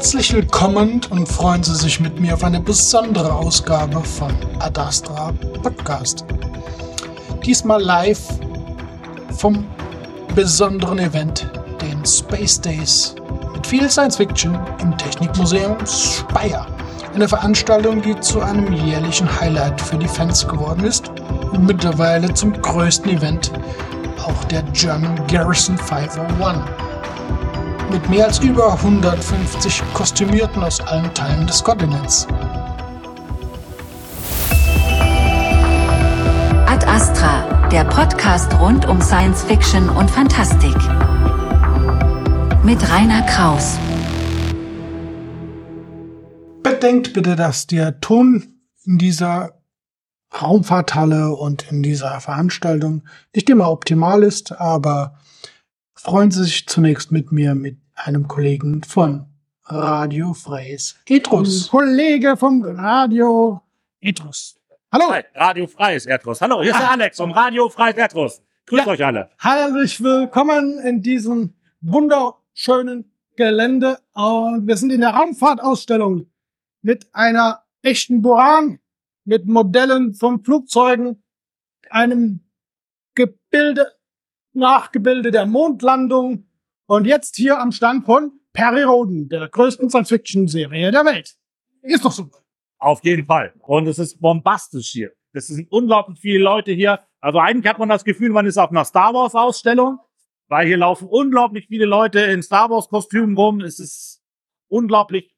Herzlich willkommen und freuen Sie sich mit mir auf eine besondere Ausgabe von Adastra Podcast. Diesmal live vom besonderen Event, den Space Days, mit viel Science Fiction im Technikmuseum Speyer. Eine Veranstaltung, die zu einem jährlichen Highlight für die Fans geworden ist und mittlerweile zum größten Event auch der German Garrison 501 mit mehr als über 150 Kostümierten aus allen Teilen des Kontinents. Ad Astra, der Podcast rund um Science Fiction und Fantastik. Mit Rainer Kraus. Bedenkt bitte, dass der Ton in dieser Raumfahrthalle und in dieser Veranstaltung nicht immer optimal ist, aber freuen Sie sich zunächst mit mir mit einem Kollegen von Radio Freies Etrus. Kollege vom Radio Etrus. Hallo. Hi, Radio Freies Etrus. Hallo, hier ist der Alex vom Radio Freies Etrus. Grüßt ja. euch alle. Herzlich willkommen in diesem wunderschönen Gelände. Und wir sind in der Raumfahrtausstellung mit einer echten Buran, mit Modellen von Flugzeugen, einem Gebilde, Nachgebilde der Mondlandung, und jetzt hier am Stand von Perry Roden, der größten Science-Fiction-Serie der Welt. Ist doch so. Auf jeden Fall. Und es ist bombastisch hier. Es sind unglaublich viele Leute hier. Also eigentlich hat man das Gefühl, man ist auf einer Star Wars Ausstellung, weil hier laufen unglaublich viele Leute in Star Wars Kostümen rum. Es ist unglaublich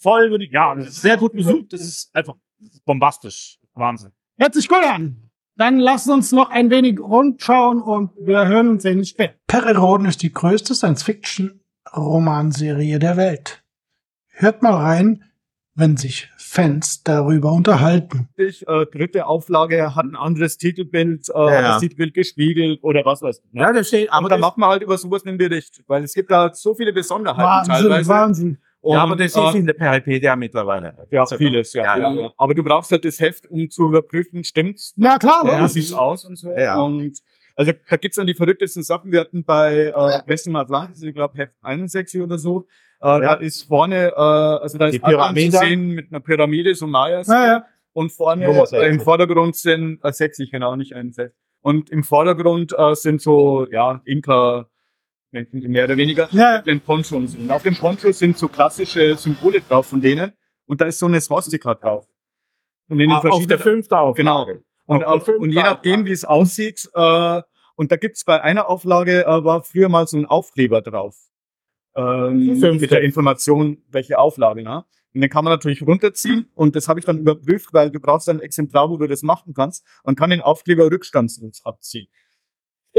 voll. Ja, es ist sehr gut besucht. Es ist einfach bombastisch. Wahnsinn. Gut an. Dann lasst uns noch ein wenig rundschauen und wir hören uns in später. Perry ist die größte Science-Fiction-Romanserie der Welt. Hört mal rein, wenn sich Fans darüber unterhalten. Ich, äh, dritte Auflage hat ein anderes Titelbild, äh, ja, das Titelbild gespiegelt oder was weiß ich. Ne? Ja, das steht, aber da machen wir halt über sowas einen Bericht, weil es gibt da so viele Besonderheiten Wahnsinn, teilweise. Wahnsinn. Und, ja, aber das ist in der PHP mittlerweile. Ja, vieles, ja, ja, ja. Aber du brauchst halt das Heft, um zu überprüfen, stimmt's? Na klar, ja, wie sieht's aus und so. Ja. Und also da gibt's dann die verrücktesten Sachen. Wir hatten bei äh, Western Atlantis, ich glaube Heft 61 oder so, äh, ja. da ist vorne, äh, also da ist Pyramide zu sehen mit einer Pyramide, so Mayas. Ja, ja. Und vorne äh, im Vordergrund sind äh, 60, genau, nicht 61. Und im Vordergrund äh, sind so, ja, Inka, mehr oder weniger, ja. den Ponchos. Und auf dem Poncho sind so klassische Symbole drauf von denen. Und da ist so eine Swastika drauf. Und in den ah, auf der fünften Auflage. Genau. Und, auf, und je nachdem, wie es aussieht, äh, und da gibt's bei einer Auflage, äh, war früher mal so ein Aufkleber drauf. Ähm, mit der Information, welche Auflage, ne? Und den kann man natürlich runterziehen und das habe ich dann überprüft, weil du brauchst ein Exemplar, wo du das machen kannst und kann den Aufkleber rückstandslos abziehen.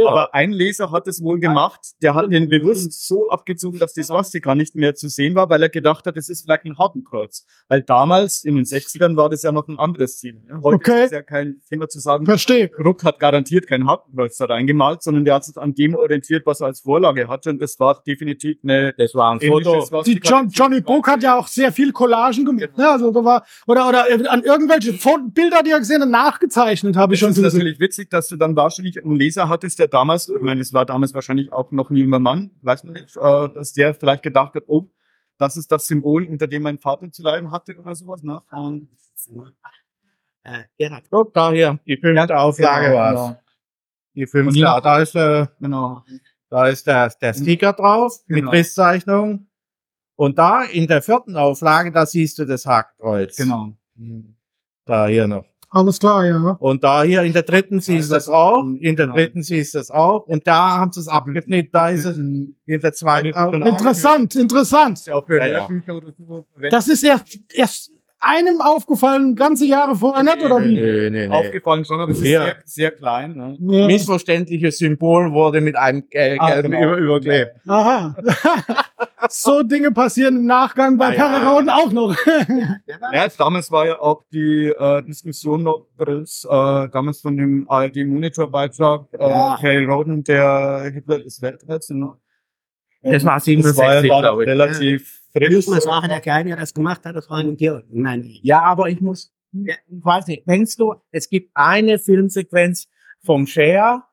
Aber ein Leser hat es wohl gemacht, der hat den bewusst so abgezogen, dass die Swastika nicht mehr zu sehen war, weil er gedacht hat, es ist vielleicht ein Hakenkreuz. Weil damals, in den 60ern, war das ja noch ein anderes Ziel. Heute okay. ist ja kein Thema zu sagen, Verstehe. Ruck hat garantiert kein Hakenkreuz da reingemalt, sondern der hat sich an dem orientiert, was er als Vorlage hatte. Und das war definitiv eine, das war ein Foto. Die John, Johnny Book hat ja auch sehr viel Collagen gemacht, ne? Also, da war, oder, oder an irgendwelche Bilder, die er gesehen hat, nachgezeichnet, habe ich schon. Das ist natürlich witzig, dass du dann wahrscheinlich einen Leser hattest, der damals, ich meine, es war damals wahrscheinlich auch noch ein junger Mann, weiß man nicht, äh, dass der vielleicht gedacht hat, oh, das ist das Symbol, unter dem mein Vater zu leiden hatte oder sowas, ne? Und, äh, Gerhard, guck da hier, die fünfte Auflage genau, war genau. Die fünfte, da, da ist, äh, genau, da ist der, der Sticker drauf, genau. mit Risszeichnung. Und da in der vierten Auflage, da siehst du das Hakenkreuz. Genau. Da hier noch. Alles klar, ja. Und da hier in der dritten siehst du das auch, in der dritten siehst du das auch. Und da haben sie es abgeschnitten, da ist es in der zweiten. Interessant, interessant. Das ist erst, erst einem aufgefallen, ganze Jahre vorher nicht, oder wie? Nee, nee, nee. Aufgefallen, sondern das ist sehr, sehr klein. Ne? Ja. Missverständliches Symbol wurde mit einem äh, ah, genau. über, überklebt. Aha. so Dinge passieren im Nachgang bei ja, ja. auch noch. ja, damals war ja auch die äh, Diskussion noch groß, äh, damals von dem ARD-Monitor-Beitrag, äh, ja. Roden, der Hitler ist Welträtsel. Ne? Das war 67, das war ja relativ wir müssen mal sagen, der Kleine, der das gemacht hat, das war ein Tier. Nein. Ja, aber ich muss, ich weiß nicht, denkst du, es gibt eine Filmsequenz vom Cher,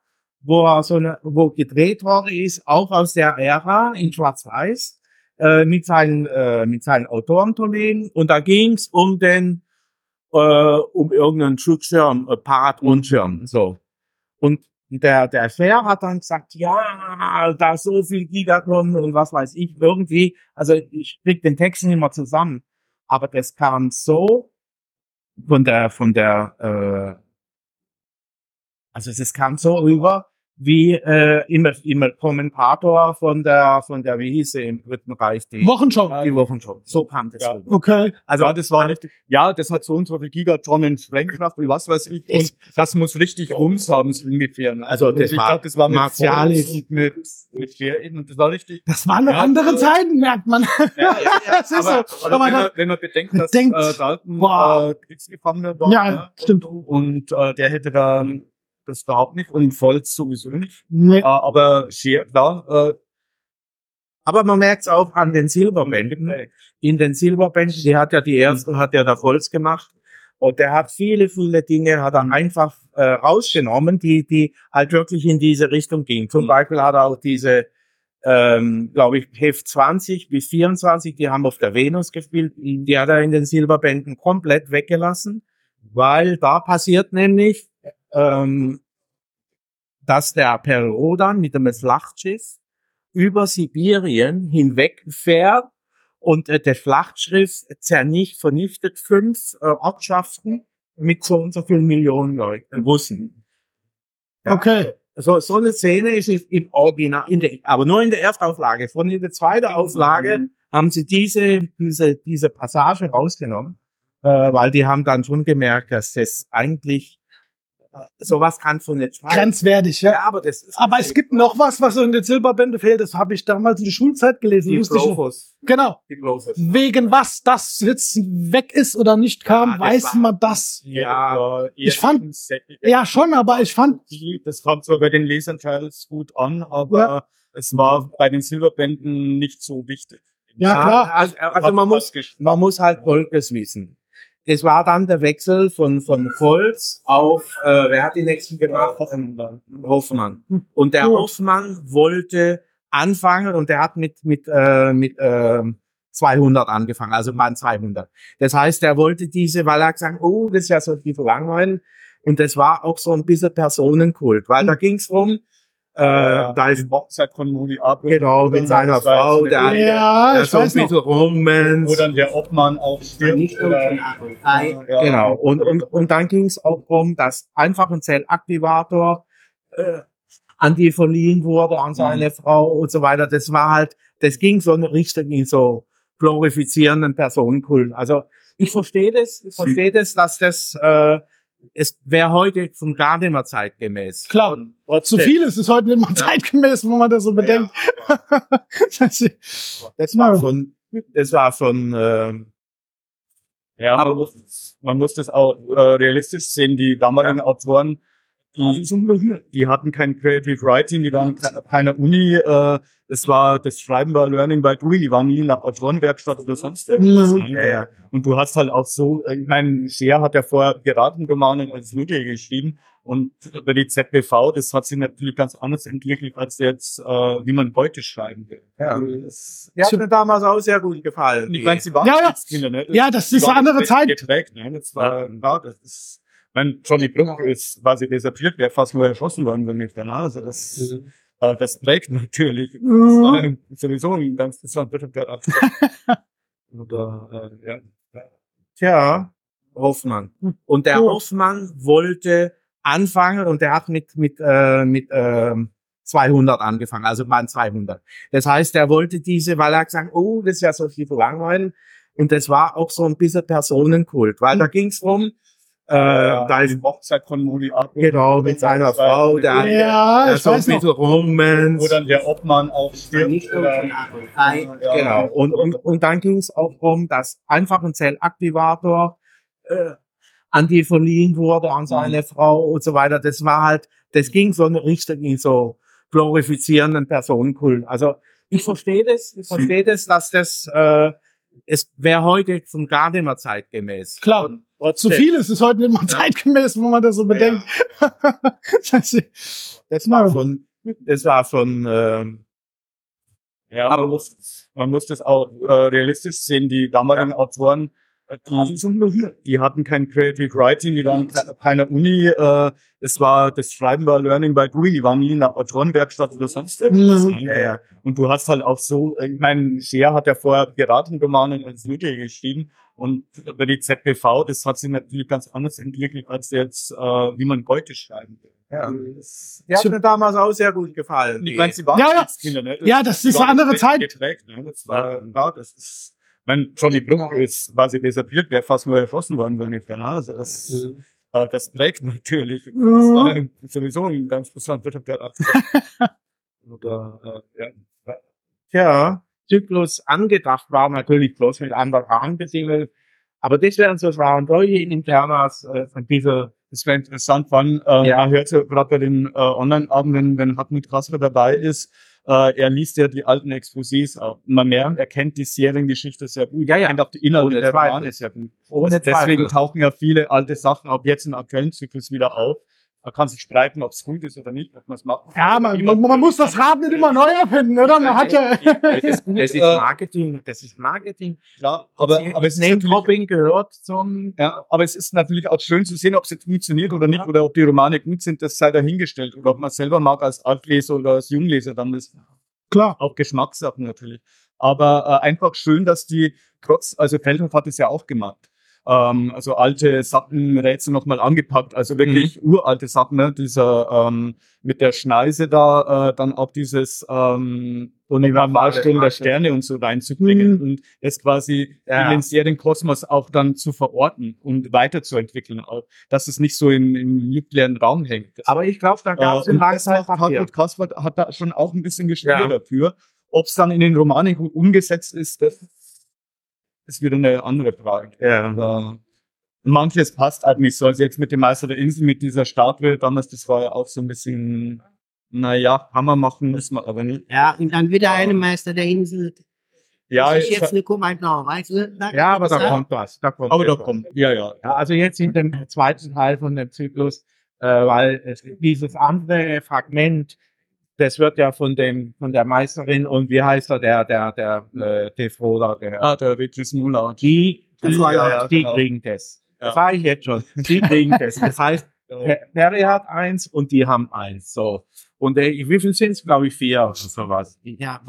wo er so eine, wo gedreht worden ist, auch aus der Ära in Schwarz-Weiß. Äh, mit seinen äh, mit seinen Autorentourneen und da ging's um den äh, um irgendeinen Schutzschirm, äh, Paratrunschirm, so. Und der der Fair hat dann gesagt, ja, da so viel Gigatron und was weiß ich irgendwie. Also ich krieg den Text nicht mehr zusammen, aber das kam so von der von der äh, also es kam so rüber wie äh, immer immer Kommentator von der von der wie hieß sie im Dritten Reich die Wochenschau. die Wochenschau. So kam das Ja. Okay. Also ja, das war nicht, ja, das hat so und so viel Gigatonnen Sprengkraft und was weiß ich. Und das muss richtig Rums haben, so ungefähr. ne? Also Und das ich war glaub, das war mit und mit, mit Ferien und das war richtig. Das waren noch Ja, andere Zeiten, merkt man. Ja, ja, das ist aber, so. aber wenn, man wenn man bedenkt, dass denkt, äh, Dalton wow. äh, Kriegsgefangener war, Ja, ne? stimmt. und äh, der hätte dann das überhaupt nicht und Volz sowieso nicht. Nee. Äh, aber Scheer, klar, äh, Aber man merkt es auch an den Silberbänden. In den Silberbänden, die hat ja die erste, hat ja der Volz gemacht. Und der hat viele, viele Dinge, hat er einfach äh, rausgenommen, die, die halt wirklich in diese Richtung gingen. Zum Mhm. Beispiel hat er auch diese, ähm, glaube ich, Heft 20 bis 24, die haben auf der Venus gespielt, die hat er in den Silberbänden komplett weggelassen, weil da passiert nämlich, ähm, dass der Perodan mit dem Schlachtschiff über Sibirien hinweg fährt und äh, das Schlachtschiff zernicht, vernichtet fünf äh, Ortschaften mit so und so vielen Millionen Leuten, Russen. Ja. Okay. So, so eine Szene ist im Original, in der, aber nur in der Erstauflage. Von in der zweiten Auflage haben sie diese, diese, diese Passage rausgenommen, äh, weil die haben dann schon gemerkt, dass das eigentlich, sowas kann von nicht schreiben. Grenzwertig, ja. Ja, aber das ist. Aber es gibt noch was, was so in den Silberbände fehlt. Das habe ich damals in der Schulzeit gelesen. die Globus. Genau. Die Globus. Wegen was das jetzt weg ist oder nicht kam, Ja, weiß war- man das. Ja, ich fand- Ja, schon, aber ich fand, das kommt so bei den Lesern teils gut an, aber Ja. es war bei den Silberbänden nicht so wichtig. Ja, klar. Also, also man muss, man muss halt Folgendes wissen. Es war dann der Wechsel von, von Volz auf, äh, wer hat die nächsten gemacht? Hoffmann. Und der Gut. Hoffmann wollte anfangen und der hat mit, mit, äh, mit, ähm, 200 angefangen, also Mann 200. Das heißt, er wollte diese, weil er gesagt, oh, das ist ja so viel langweilen. Und das war auch so ein bisschen Personenkult, weil da ging's rum, äh, da ist Hochzeit von Moni ab. Genau, mit seiner Frau, der, Ja, der ich so ein bisschen Romance. Wo dann der Obmann auch stirbt. Nicht so oder- Ei. Ja. Genau. Und, und, und dann ging es auch darum, dass einfach ein Zellaktivator äh, an die verliehen wurde, an seine Frau und so weiter. Das war halt, das ging so in Richtung in so glorifizierenden Personenkult. Also ich verstehe das, ich verstehe das, dass das äh, es wäre heute schon gar nicht mehr zeitgemäß. Klar. Zu viel ist es heute nicht mehr zeitgemäß, wenn man das so bedenkt. Das ist- Das war schon, das war schon, ähm, Ja, man muss, man muss das auch äh, realistisch sehen. Die damaligen Autoren, die, die hatten kein Creative Writing, die waren ke- keine Uni. Äh, das war das Schreiben war Learning by Doing. Die waren nie in der Autorenwerkstatt oder sonst irgendwas. Mhm. Ja, ja. Und du hast halt auch so, ich meine, Scheer hat ja vorher Piratenromanen als Mögliche geschrieben. Und über die ZBV, das hat sich natürlich ganz anders entwickelt, als jetzt, äh, wie man heute schreiben will. Ja. Also das, die hat mir damals auch sehr gut gefallen. ich meine, sie waren Ja, ja. Kinder, ne? Ja, das ist war eine andere Zeit. Geprägt, ne? Das war, ja, das ist, mein Johnny Brooke ist quasi desertiert, wäre fast nur erschossen worden, wenn nicht danach. Also das, äh, das prägt natürlich. Mhm. Äh, sowieso ein ganz interessanter Charakter. Oder, äh, ja. Tja, Hoffmann. Und der Gut. Hoffmann wollte anfangen und der hat mit, mit, äh, mit ähm, 200 angefangen, also Mann 200. Das heißt, er wollte diese, weil er gesagt, oh, das ist ja so viel langweilen. Und das war auch so ein bisschen Personenkult, weil da ging's drum, äh, da ist die Hochzeit von Moni ab. genau mit seiner Frau, der, Ja, der ich so ein weiß noch. bisschen Romance. Wo dann der Obmann auch stirbt. Nicht oder- Ei. Ja. Genau. Und, und, und dann ging es auch darum, dass einfach ein Zellaktivator äh, an die verliehen wurde, an seine Frau und so weiter. Das war halt, das ging so in Richtung in so glorifizierenden Personenkult. Also ich verstehe das, ich verstehe das, dass das äh, es wäre heute schon gar nicht mehr zeitgemäß. Klar. Und Zu trotzdem, viel ist es heute nicht mehr zeitgemäß, wenn man das so bedenkt. Das ist- Das war schon, das war schon, ähm, Ja, man muss, man muss das auch äh, realistisch sehen. Die damaligen Autoren, äh, die, die hatten kein Creative Writing, die waren ke- keiner Uni. Äh, es war das Schreiben war Learning by Doing. Die waren nie in einer Autorenwerkstatt oder sonst irgendwas. Mhm. Ja, ja. Und du hast halt auch so, ich meine, Scheer hat ja vorher Piratenromane als Mittel geschrieben. Und über die ZBV, das hat sich natürlich ganz anders entwickelt, als jetzt, äh, wie man heute schreiben will. Ja. Das, Die hat mir damals auch sehr gut gefallen. ich meine, sie waren Ja, ja. Kinder, ne? Ja, das ist eine andere Zeit. Geprägt, ne? Das war, ja, das ist, wenn Johnny Brooke ist quasi desertiert, wäre fast nur erschossen worden, wenn nicht, ja, also das, äh, das prägt natürlich. Das war sowieso ein ganz interessanter Charakter. Oder, äh, ja. Tja, Zyklus angedacht war natürlich bloß mit anderen Rahmenbedingungen. Aber das wären so Frauenbräuche in Internas äh, von dieser Das wäre interessant, wann, äh, Ja. man hört ja gerade bei den äh, Online-Abenden, wenn Hartmut Kasper dabei ist, äh, er liest ja die alten Exposés auch. Man merkt, er kennt die Seriengeschichte sehr gut. Ja, ja. Er kennt auch die Inhalte der. Romane sehr gut. Ohne Deswegen tauchen ja viele alte Sachen auch jetzt im aktuellen Zyklus wieder auf. Man kann sich streiten, ob es gut ist oder nicht, ob man es macht. Ja, man, man, man muss das Rad nicht immer neu erfinden, oder? Man hat ja. Das, das ist Marketing, das ist Marketing. Klar, aber, aber es ist Dropping gehört zum ja, aber es ist natürlich auch schön zu sehen, ob es jetzt funktioniert oder nicht, oder ob die Romane gut sind, das sei dahingestellt, oder ob man selber mag als Altleser oder als Jungleser, dann ist Klar. auch Geschmackssachen natürlich. Aber äh, einfach schön, dass die trotz, also Feldhoff hat es ja auch gemacht. Ähm, also alte Sattenrätsel nochmal angepackt, also wirklich uralte Sachen, ne? dieser ähm, mit der Schneise da, äh, dann auch dieses ähm, Universalstellen der Sterne und so reinzubringen und es quasi Ja. in den Serienkosmos auch dann zu verorten und weiterzuentwickeln, auch, dass es nicht so in, im luftleeren Raum hängt. Das Aber ich glaube, da gab es äh, in und lange das Zeit hat Papier. Hartmut Kaspert hat da schon auch ein bisschen gespielt Ja. dafür. Ob es dann in den Romanen umgesetzt ist, das ist wieder eine andere Frage. Ja. Äh, manches passt halt nicht so. Also jetzt mit dem Meister der Insel, mit dieser Statue damals, das war ja auch so ein bisschen, naja, Hammer machen müssen wir aber nicht. Ja, und dann wieder eine Meister der Insel. Ja, das ist ich- jetzt eine Kommentar, weißt du? Da- Ja, aber da kommt was. Da kommt aber da kommt, ja, ja. Ja, also jetzt in dem zweiten Teil von dem Zyklus, äh, weil es, dieses andere Fragment, das wird ja von dem von der Meisterin und wie heißt er, der der der äh, Defroder, der Ah, der Beatrice Muller. die die, Ja, ja, ja, die genau. kriegen das. Ja. Das sage ich jetzt schon. Die kriegen das. Das heißt, Per- Perry hat eins und die haben eins. So. Und äh, wie viel sind es, glaube ich, vier oder sowas. Ja,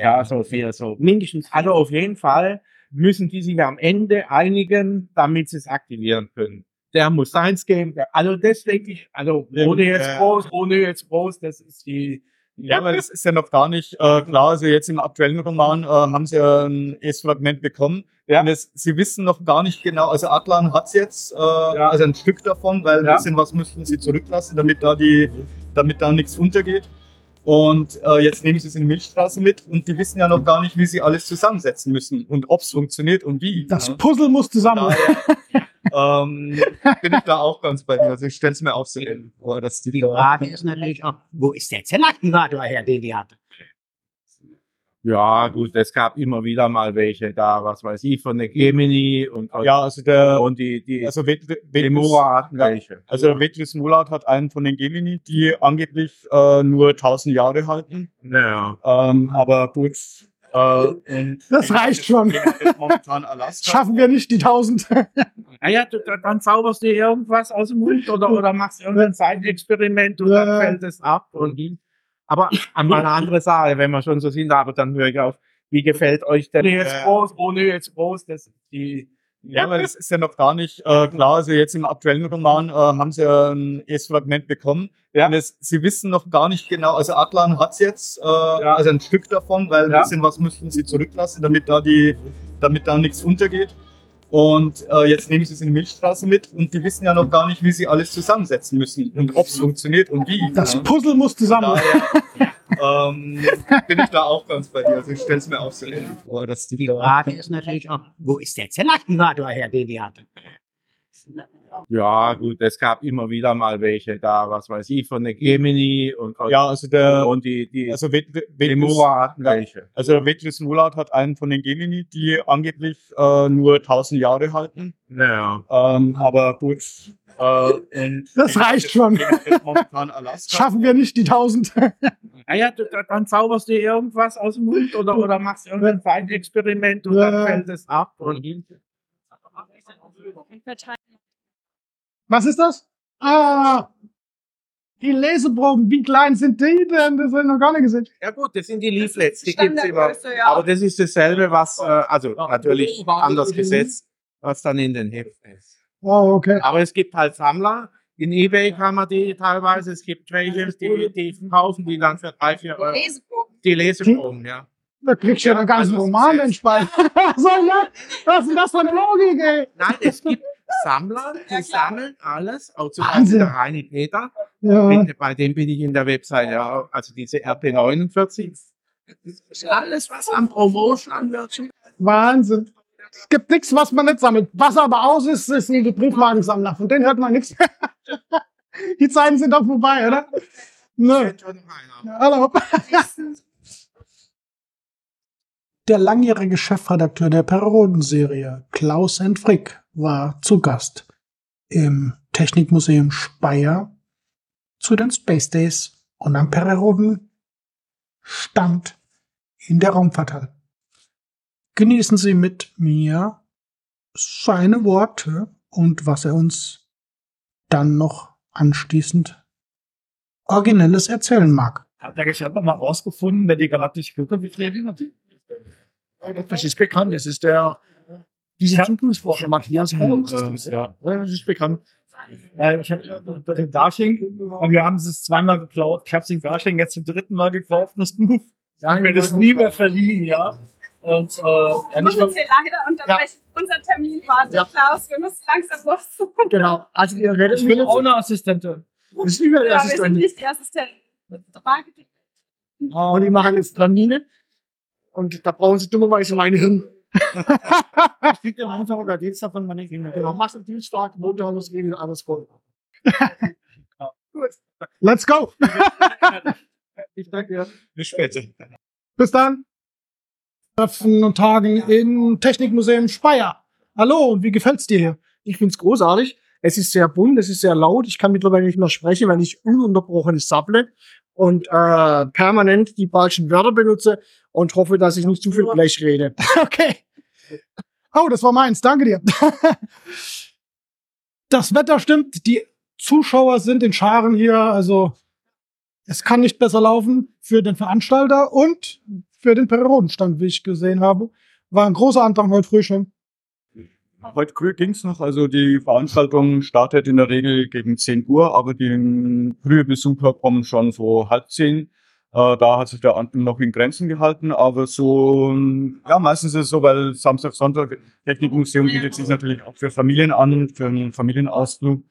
Ja, so vier, so. mindestens. Also auf jeden Fall müssen die sich am Ende einigen, damit sie es aktivieren können. Der muss seins geben. Der, also das denke ich, also ohne jetzt äh, groß, ohne jetzt groß, das ist die. Ja, aber das ist ja noch gar nicht äh, klar. Also jetzt im aktuellen Roman äh, haben sie ja ein S-Fragment bekommen. Ja. Und es, sie wissen noch gar nicht genau, also Atlan hat's jetzt, äh, also ein Stück davon, weil Ja. ein bisschen was müssten sie zurücklassen, damit da die, damit da nichts untergeht. Und äh, jetzt nehmen sie es in die Milchstraße mit und die wissen ja noch gar nicht, wie sie alles zusammensetzen müssen und ob es funktioniert und wie. Das? Puzzle muss zusammen. Daher, ähm, bin ich da auch ganz bei dir. Also ich stelle es mir auch so vor, dass die Die Frage ist natürlich auch, wo ist der Zellaktivator her, den die hatte? Ja, gut, es gab immer wieder mal welche da, was weiß ich, von der Gemini und, Ja, also der, und die, die, also Vet- Vet- Mora hatten ja. welche. Also Vetris Mulat hat einen von den Gemini, die angeblich äh, nur 1000 Jahre halten. Ja. Ähm, aber gut. Äh, Das reicht schon. Schaffen wir nicht die 1000. Naja, du, dann zauberst du irgendwas aus dem Mund oder, oder machst irgendein Zeitexperiment und Ja. dann fällt es ab. Und, aber einmal eine andere Sache, wenn wir schon so sind, aber dann höre ich auf. Wie gefällt euch denn Ohne jetzt jetzt groß, ohne jetzt groß, das die Ja, aber das ist ja noch gar nicht äh, klar. Also jetzt im aktuellen Roman äh, haben sie ja ein S-Fragment bekommen. Ja. Und es, sie wissen noch gar nicht genau, also Atlan hat's jetzt, äh, also ein Stück davon, weil Ja. ein bisschen was müssten sie zurücklassen, damit da die, damit da nichts untergeht. Und äh, jetzt nehmen sie es in die Milchstraße mit und die wissen ja noch gar nicht, wie sie alles zusammensetzen müssen und ob es funktioniert und wie. Das ne? Puzzle muss zusammen. Daher ähm, bin ich da auch ganz bei dir. Also ich stelle es mir auch so vor, dass die Die Frage ist natürlich auch, wo ist der Zellaktivator her, den die hatte? Ja, gut, es gab immer wieder mal welche da, was weiß ich, von der Gemini und, ja, also der, und die, die, also Mora hatten welche. Also Vetris Mulat hat einen von den Gemini, die angeblich äh, nur 1000 Jahre halten. Ja. Ähm, aber gut. Äh, und Das reicht schon. Momentan Alaska. Schaffen wir nicht die 1000. Ah ja, du, dann zauberst du irgendwas aus dem Mund oder, oder machst irgendein Feinexperiment und dann Ja. fällt es ab. Und Was ist das? Ah, die Leseproben. Wie klein sind die denn? Das habe ich noch gar nicht gesehen. ja gut, das sind die Leaflets, die gibt's immer. Ja. Aber das ist dasselbe, was, äh, also natürlich anders gesetzt, was dann in den Heften ist. Oh, okay. Aber es gibt halt Sammler. In Ebay kann man die teilweise. Es gibt welche, die, die verkaufen die dann für drei, vier Euro. Leseproben. Die Leseproben, ja. Da kriegst du ja einen ganzen Roman entspannt. so, ja. Was ist denn das für eine Logik, ey? Nein, es gibt Sammler, die sammeln alles. Auch zum Wahnsinn. Beispiel der Reini Peter. Ja. Mit, bei dem bin ich in der Webseite, ja, also diese RP49. Das ist alles, was an Promotion an Wahnsinn. Es gibt nichts, was man nicht sammelt. Was aber aus ist, ist ein Briefwagensammler. Von denen hört man nichts mehr. Die Zeiten sind doch vorbei, oder? Nö. Hallo. Der langjährige Chefredakteur der Periodenserie, Klaus Entfrick, war zu Gast im Technikmuseum Speyer zu den Space Days und am Perioden Stand in der Raumfahrthalle. Genießen Sie mit mir seine Worte und was er uns dann noch anschließend Originelles erzählen mag. Hat der Geschäfer mal rausgefunden, wer die galaktische betreten hat? Das ist bekannt. Das ist der, dieser Zukunftsforscher Matthias Holz. ja. Das ist bekannt. Äh, ich habe den Darsching, und wir haben es zweimal geklaut. Ich habe den Darsching jetzt zum dritten Mal gekauft, das Buch. Ich habe mir das nie mehr verliehen, ja. Und, äh, ja, Ich muss nicht hier leider unterbrechen. Unser Termin wartet, Ja. Klaus. Wir müssen langsam los. genau. Also, ihr redet ich bin auch eine Assistentin. Das ist über die Ja, wir sind Assistentin. nicht die Assistentin. Marketing. Und die machen jetzt Termine. Und da brauchen sie dummerweise mein Hirn. ich kriege am Montag oder Dienstag von meinen Kindern. Genau, machst du Dienstag, Montag, das geht alles voll. Let's go. Ich danke dir. Bis später. Bis dann. Treffen und Tagen im Technikmuseum Speyer. Hallo, und wie gefällt's dir hier? Ich find's großartig. Es ist sehr bunt, es ist sehr laut. Ich kann mittlerweile nicht mehr sprechen, weil ich ununterbrochen sapple und äh, permanent die falschen Wörter benutze und hoffe, dass ich nicht zu viel Blech rede. Okay. Oh, das war meins. Danke dir. Das Wetter stimmt. Die Zuschauer sind in Scharen hier. Also, es kann nicht besser laufen für den Veranstalter und für den Periodenstand, wie ich gesehen habe. War ein großer Anfang heute früh schon. Heute früh ging's noch, also die Veranstaltung startet in der Regel gegen 10 Uhr, aber die frühe Besucher kommen schon so halb zehn. Äh, da hat sich der Anfang noch in Grenzen gehalten, aber so, ja, meistens ist es so, weil Samstag, Sonntag Technikmuseum bietet sich natürlich auch für Familien an, für einen Familienausflug.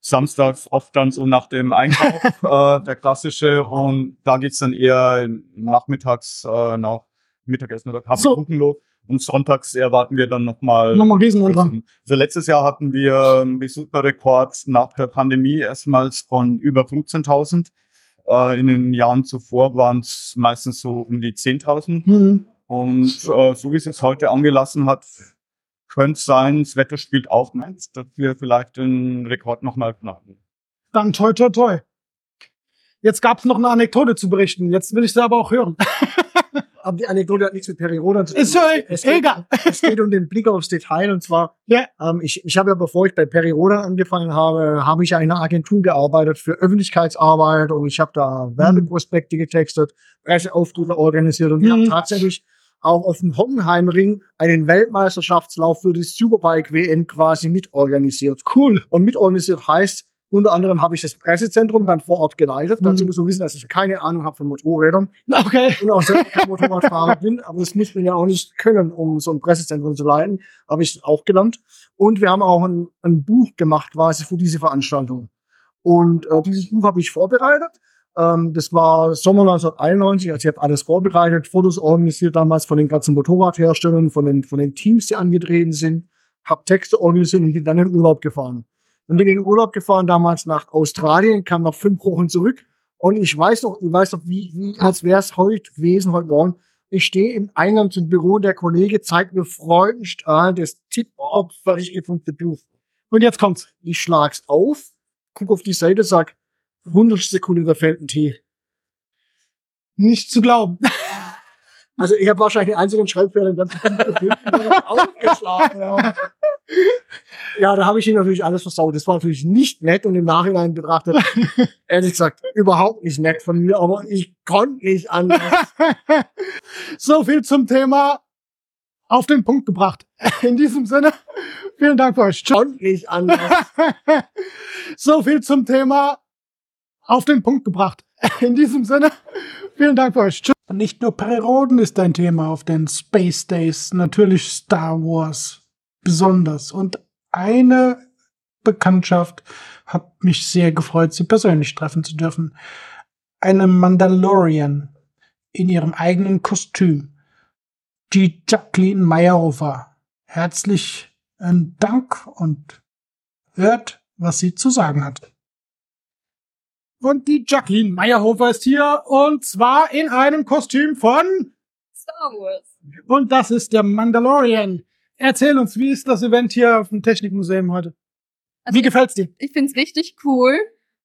Samstags oft dann so nach dem Einkauf, äh, der klassische, und da geht's dann eher nachmittags äh, nach Mittagessen oder Kaffee So. Und sonntags erwarten wir dann nochmal Nochmal Riesenumfang. also letztes Jahr hatten wir einen Besucherrekord nach der Pandemie erstmals von über 15.000. Äh, in den Jahren zuvor waren es meistens so um die 10.000. Mhm. Und äh, so wie es jetzt heute angelassen hat, könnte es sein, das Wetter spielt auch mit, dass wir vielleicht den Rekord nochmal knacken. Dann toi, toi, toi. Jetzt gab's noch eine Anekdote zu berichten. Jetzt will ich sie aber auch hören. Aber die Anekdote hat nichts mit Perioden zu tun. Ist Es geht- egal. es geht um den Blick aufs Detail und zwar, Ja. ähm, ich, ich habe ja, bevor ich bei Perioda angefangen habe, habe ich ja in einer Agentur gearbeitet für Öffentlichkeitsarbeit und ich habe da Werbeprospekte getextet, Presseauftritte organisiert und wir Mhm. haben tatsächlich auch auf dem Hockenheimring einen Weltmeisterschaftslauf für die Superbike WN quasi mitorganisiert. Cool. Und mitorganisiert heißt, unter anderem habe ich das Pressezentrum dann vor Ort geleitet. Dazu Mhm. muss man wissen, dass ich keine Ahnung habe von Motorrädern Okay. und auch selber kein Motorradfahrer bin, aber das muss man ja auch nicht können, um so ein Pressezentrum zu leiten. Habe ich auch gelernt. Und wir haben auch ein, ein Buch gemacht quasi für diese Veranstaltung. Und äh, dieses Buch habe ich vorbereitet. Ähm, das war Sommer 1991, also ich habe alles vorbereitet, Fotos organisiert damals von den ganzen Motorradherstellern, von den, von den Teams, die angetreten sind, habe Texte organisiert und bin dann in den Urlaub gefahren. Und bin in den Urlaub gefahren, damals nach Australien, kam nach fünf Wochen zurück und ich weiß noch, ich weiß noch, wie, wie als wäre es heute gewesen, heute Morgen. Ich stehe im Eingang zum Büro, der Kollege zeigt mir freudenstrahlend das tip-top fertig gefundene Buch. Und jetzt kommt's. Ich schlag's auf, guck auf die Seite, sag, 100 Sekunden, da fällt ein T. Nicht zu glauben. Also ich habe wahrscheinlich den einzigen Schreibfehler ganzen aufgeschlagen. Ja, ja da habe ich ihn natürlich alles versaut. Das war natürlich nicht nett und im Nachhinein betrachtet, ehrlich gesagt, überhaupt nicht nett von mir, aber ich konnte nicht anders. So viel zum Thema auf den Punkt gebracht. In diesem Sinne, vielen Dank für euch. Konnte nicht anders. So viel zum Thema auf den Punkt gebracht. In diesem Sinne, vielen Dank für euch. Tschüss. Nicht nur Perioden ist ein Thema auf den Space Days, natürlich Star Wars besonders. Und eine Bekanntschaft hat mich sehr gefreut, sie persönlich treffen zu dürfen. Eine Mandalorian in ihrem eigenen Kostüm. Die Jacqueline Meyerhofer. Herzlichen Dank und hört, was sie zu sagen hat. Und die Jacqueline Meyerhofer ist hier und zwar in einem Kostüm von Star Wars. und das ist der Mandalorian. Erzähl uns, wie ist das Event hier auf dem Technikmuseum heute? Also Wie gefällt's dir? Ich find's richtig cool,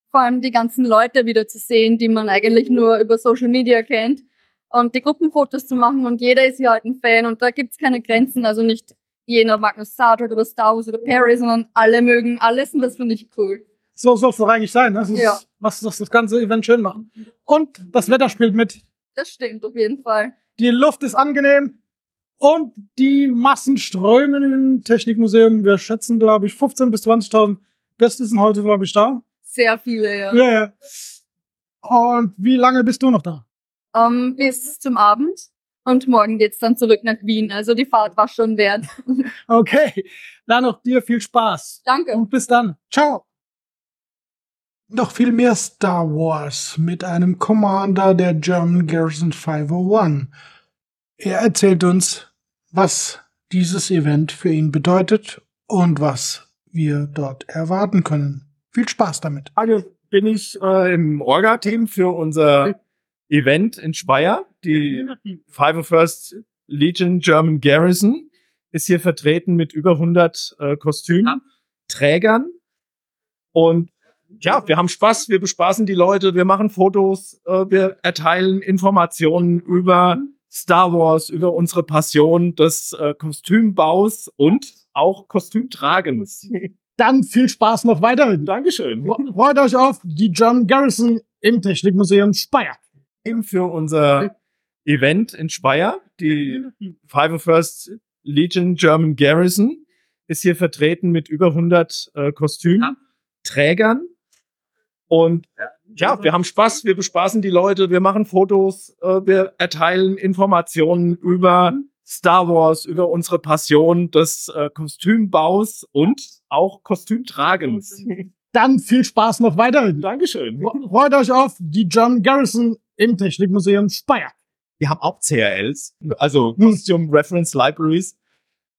vor allem die ganzen Leute wieder zu sehen, die man eigentlich nur über Social Media kennt. Und die Gruppenfotos zu machen und jeder ist hier halt ein Fan und da gibt's keine Grenzen. Also nicht jener mag nur Star Trek oder Star Wars oder Perry, sondern alle mögen alles und das finde ich cool. So soll es doch eigentlich sein. ne? Das ist, Ja. was das, das ganze Event schön machen. Und das Wetter spielt mit. Das stimmt auf jeden Fall. Die Luft ist angenehm und die Massen strömen im Technikmuseum. Wir schätzen, glaube ich, 15.000 bis 20.000 Gäste sind heute, glaube ich, da. Sehr viele, ja. Ja, ja. Und wie lange bist du noch da? Ähm, bis zum Abend. Und morgen geht's dann zurück nach Wien. Also die Fahrt war schon wert. Okay, dann noch dir viel Spaß. Danke. Und bis dann. Ciao. Noch viel mehr Star Wars mit einem Commander der German Garrison 501. Er erzählt uns, was dieses Event für ihn bedeutet und was wir dort erwarten können. Viel Spaß damit. Also bin ich äh, im Orga-Team für unser Event in Speyer. Die 501st Legion German Garrison ist hier vertreten mit über 100 äh, Kostümträgern. Und ja, wir haben Spaß, wir bespaßen die Leute, wir machen Fotos, äh, wir erteilen Informationen über Star Wars, über unsere Passion des äh, Kostümbaus und auch Kostümtragens. Dann viel Spaß noch weiterhin. Dankeschön. Freut euch auf die German Garrison im Technikmuseum Speyer. Team für unser Event in Speyer. Die 501st Legion German Garrison ist hier vertreten mit über 100 äh, Kostümträgern. Und ja, wir haben Spaß, wir bespaßen die Leute, wir machen Fotos, äh, wir erteilen Informationen über Star Wars, über unsere Passion des äh, Kostümbaus und auch Kostümtragens. Dann viel Spaß noch weiterhin. Dankeschön. Freut euch auf die German Garrison im Technikmuseum Speyer. Wir haben auch CRLs, also Costume Reference Libraries,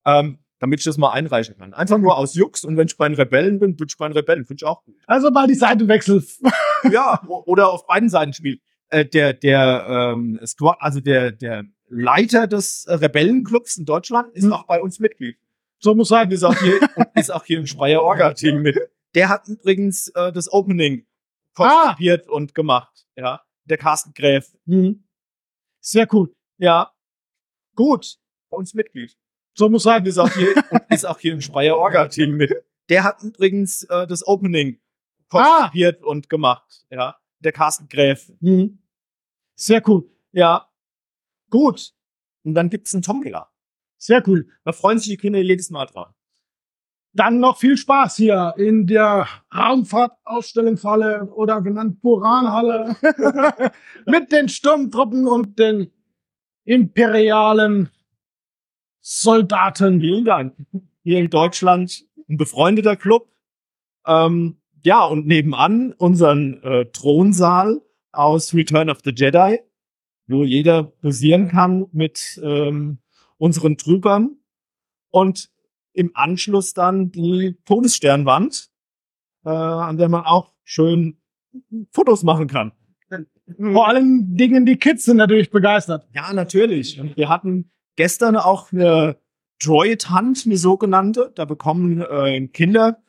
ähm, damit ich das mal einreichen kann. Einfach nur aus Jux und wenn ich bei den Rebellen bin, bin ich bei den Rebellen, finde ich auch gut. Also mal die Seite wechseln. Ja, oder auf beiden Seiten spielen. Äh, der, der, ähm, Squad, also der, der Leiter des äh, Rebellenclubs in Deutschland ist auch bei uns Mitglied. So muss sein. Ist auch hier, ist auch hier im Speyer Orga-Team mit. Der hat übrigens äh, das Opening konzipiert und gemacht. Ja, der Carsten Gräf. Mhm. Sehr cool. Ja, gut. Bei uns Mitglied. So muss sein. Ist auch hier, ist auch hier im Speyer Orga-Team mit. Der hat übrigens äh, das Opening konzipiert und gemacht. Ja, der Carsten Gräf. Mhm. Sehr cool. Ja, gut. Und dann gibt's einen Tombola. Sehr cool. Da freuen sich die Kinder jedes Mal dran. Dann noch viel Spaß hier in der Raumfahrtausstellungshalle oder genannt Buranhalle mit den Sturmtruppen und den imperialen Soldaten. Vielen Dank. Hier in Deutschland ein befreundeter Club. Ähm, ja, und nebenan unseren äh, Thronsaal aus Return of the Jedi, wo jeder posieren kann mit ähm, unseren Trübern. Und im Anschluss dann die Todessternwand, äh, an der man auch schön Fotos machen kann. Vor allen Dingen die Kids sind natürlich begeistert. Ja, natürlich. Und wir hatten gestern auch eine Droid Hunt, eine sogenannte. Da bekommen äh, Kinder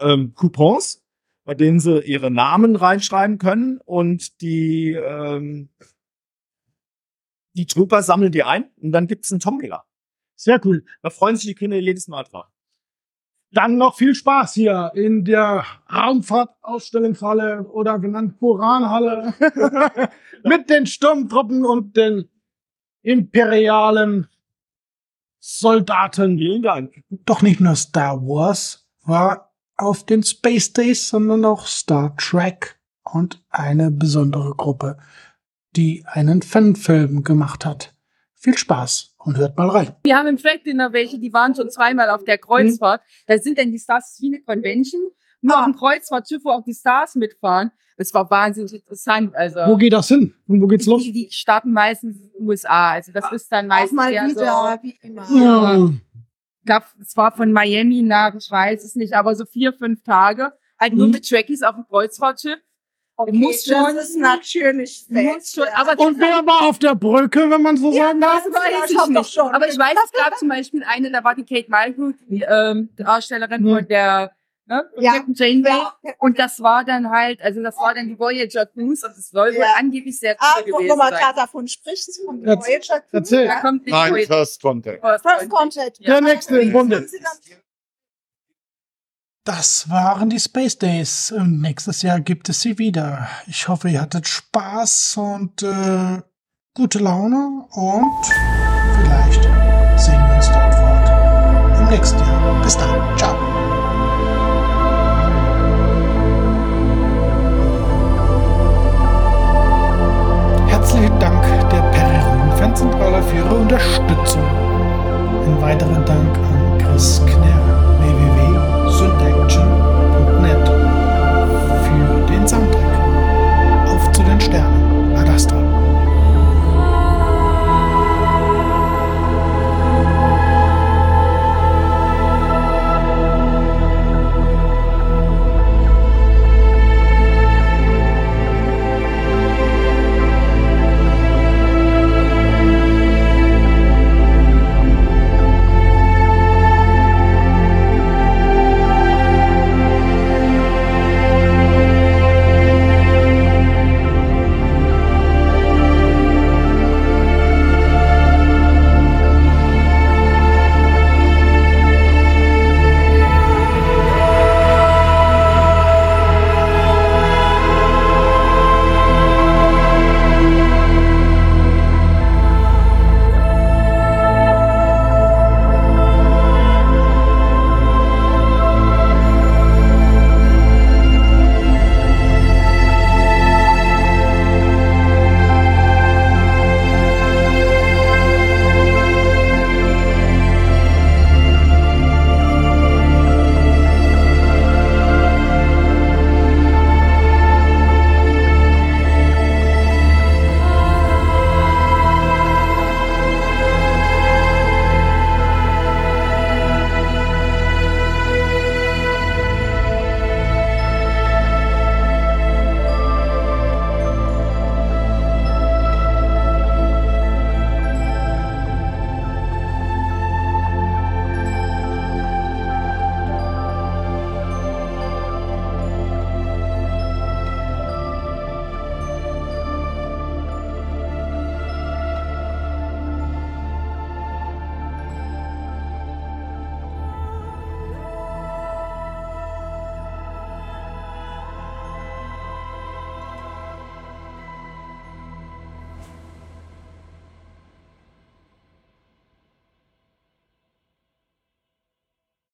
ähm, Coupons, bei denen sie ihre Namen reinschreiben können und die, ähm, die Trooper sammeln die ein und dann gibt's einen Tombola. Sehr cool. Da freuen sich die Kinder jedes Mal drauf. Dann noch viel Spaß hier in der Raumfahrtausstellungshalle oder genannt Buranhalle mit den Sturmtruppen und den imperialen Soldaten. Vielen Dank. Doch nicht nur Star Wars war auf den Space Days, sondern auch Star Trek und eine besondere Gruppe, die einen Fanfilm gemacht hat. Viel Spaß und hört mal rein. Wir haben im Track Dinner welche, die waren schon zweimal auf der Kreuzfahrt. Da sind dann die Stars wie eine Convention. Nur auf dem Kreuzfahrtschiff, wo auch die Stars mitfahren. Es war wahnsinnig interessant. Also Wo geht das hin? Und wo geht's los? die, die starten meistens in den USA. Also das ist dann meistens mal eher wieder, so. wie immer. Ja. Es war von Miami nach, ich weiß es nicht, aber so vier, fünf Tage. Halt nur Mhm. mit Trekkies auf dem Kreuzfahrtschiff. Okay, muss schon- das ist natürlich Muss schon, aber Und wer war auf der Brücke, wenn man so sagen darf? Das weiß ich nicht. schon. Aber ich weiß, es gab zum Beispiel eine, da war die Kate Mulgrew, die ähm, Darstellerin Hm. von der ne, Ja. Captain Janeway. Ja. Und das war dann halt, also das war dann die Voyager Cruise und es soll wohl Ja. angeblich sehr Ah, cool wo gewesen sein. gerade davon spricht, von Erz- Voyager Crew. Erzähl. Da kommt nicht Nein, Voyager First Contact. First First Contact. Der nächste im Bunde. Das waren die Space Days und nächstes Jahr gibt es sie wieder. Ich hoffe, ihr hattet Spaß und äh, gute Laune und vielleicht sehen wir uns dort fort im nächsten Jahr. Bis dann. Ciao. Zentrale für Ihre Unterstützung. Ein weiterer Dank an Chris Knopf.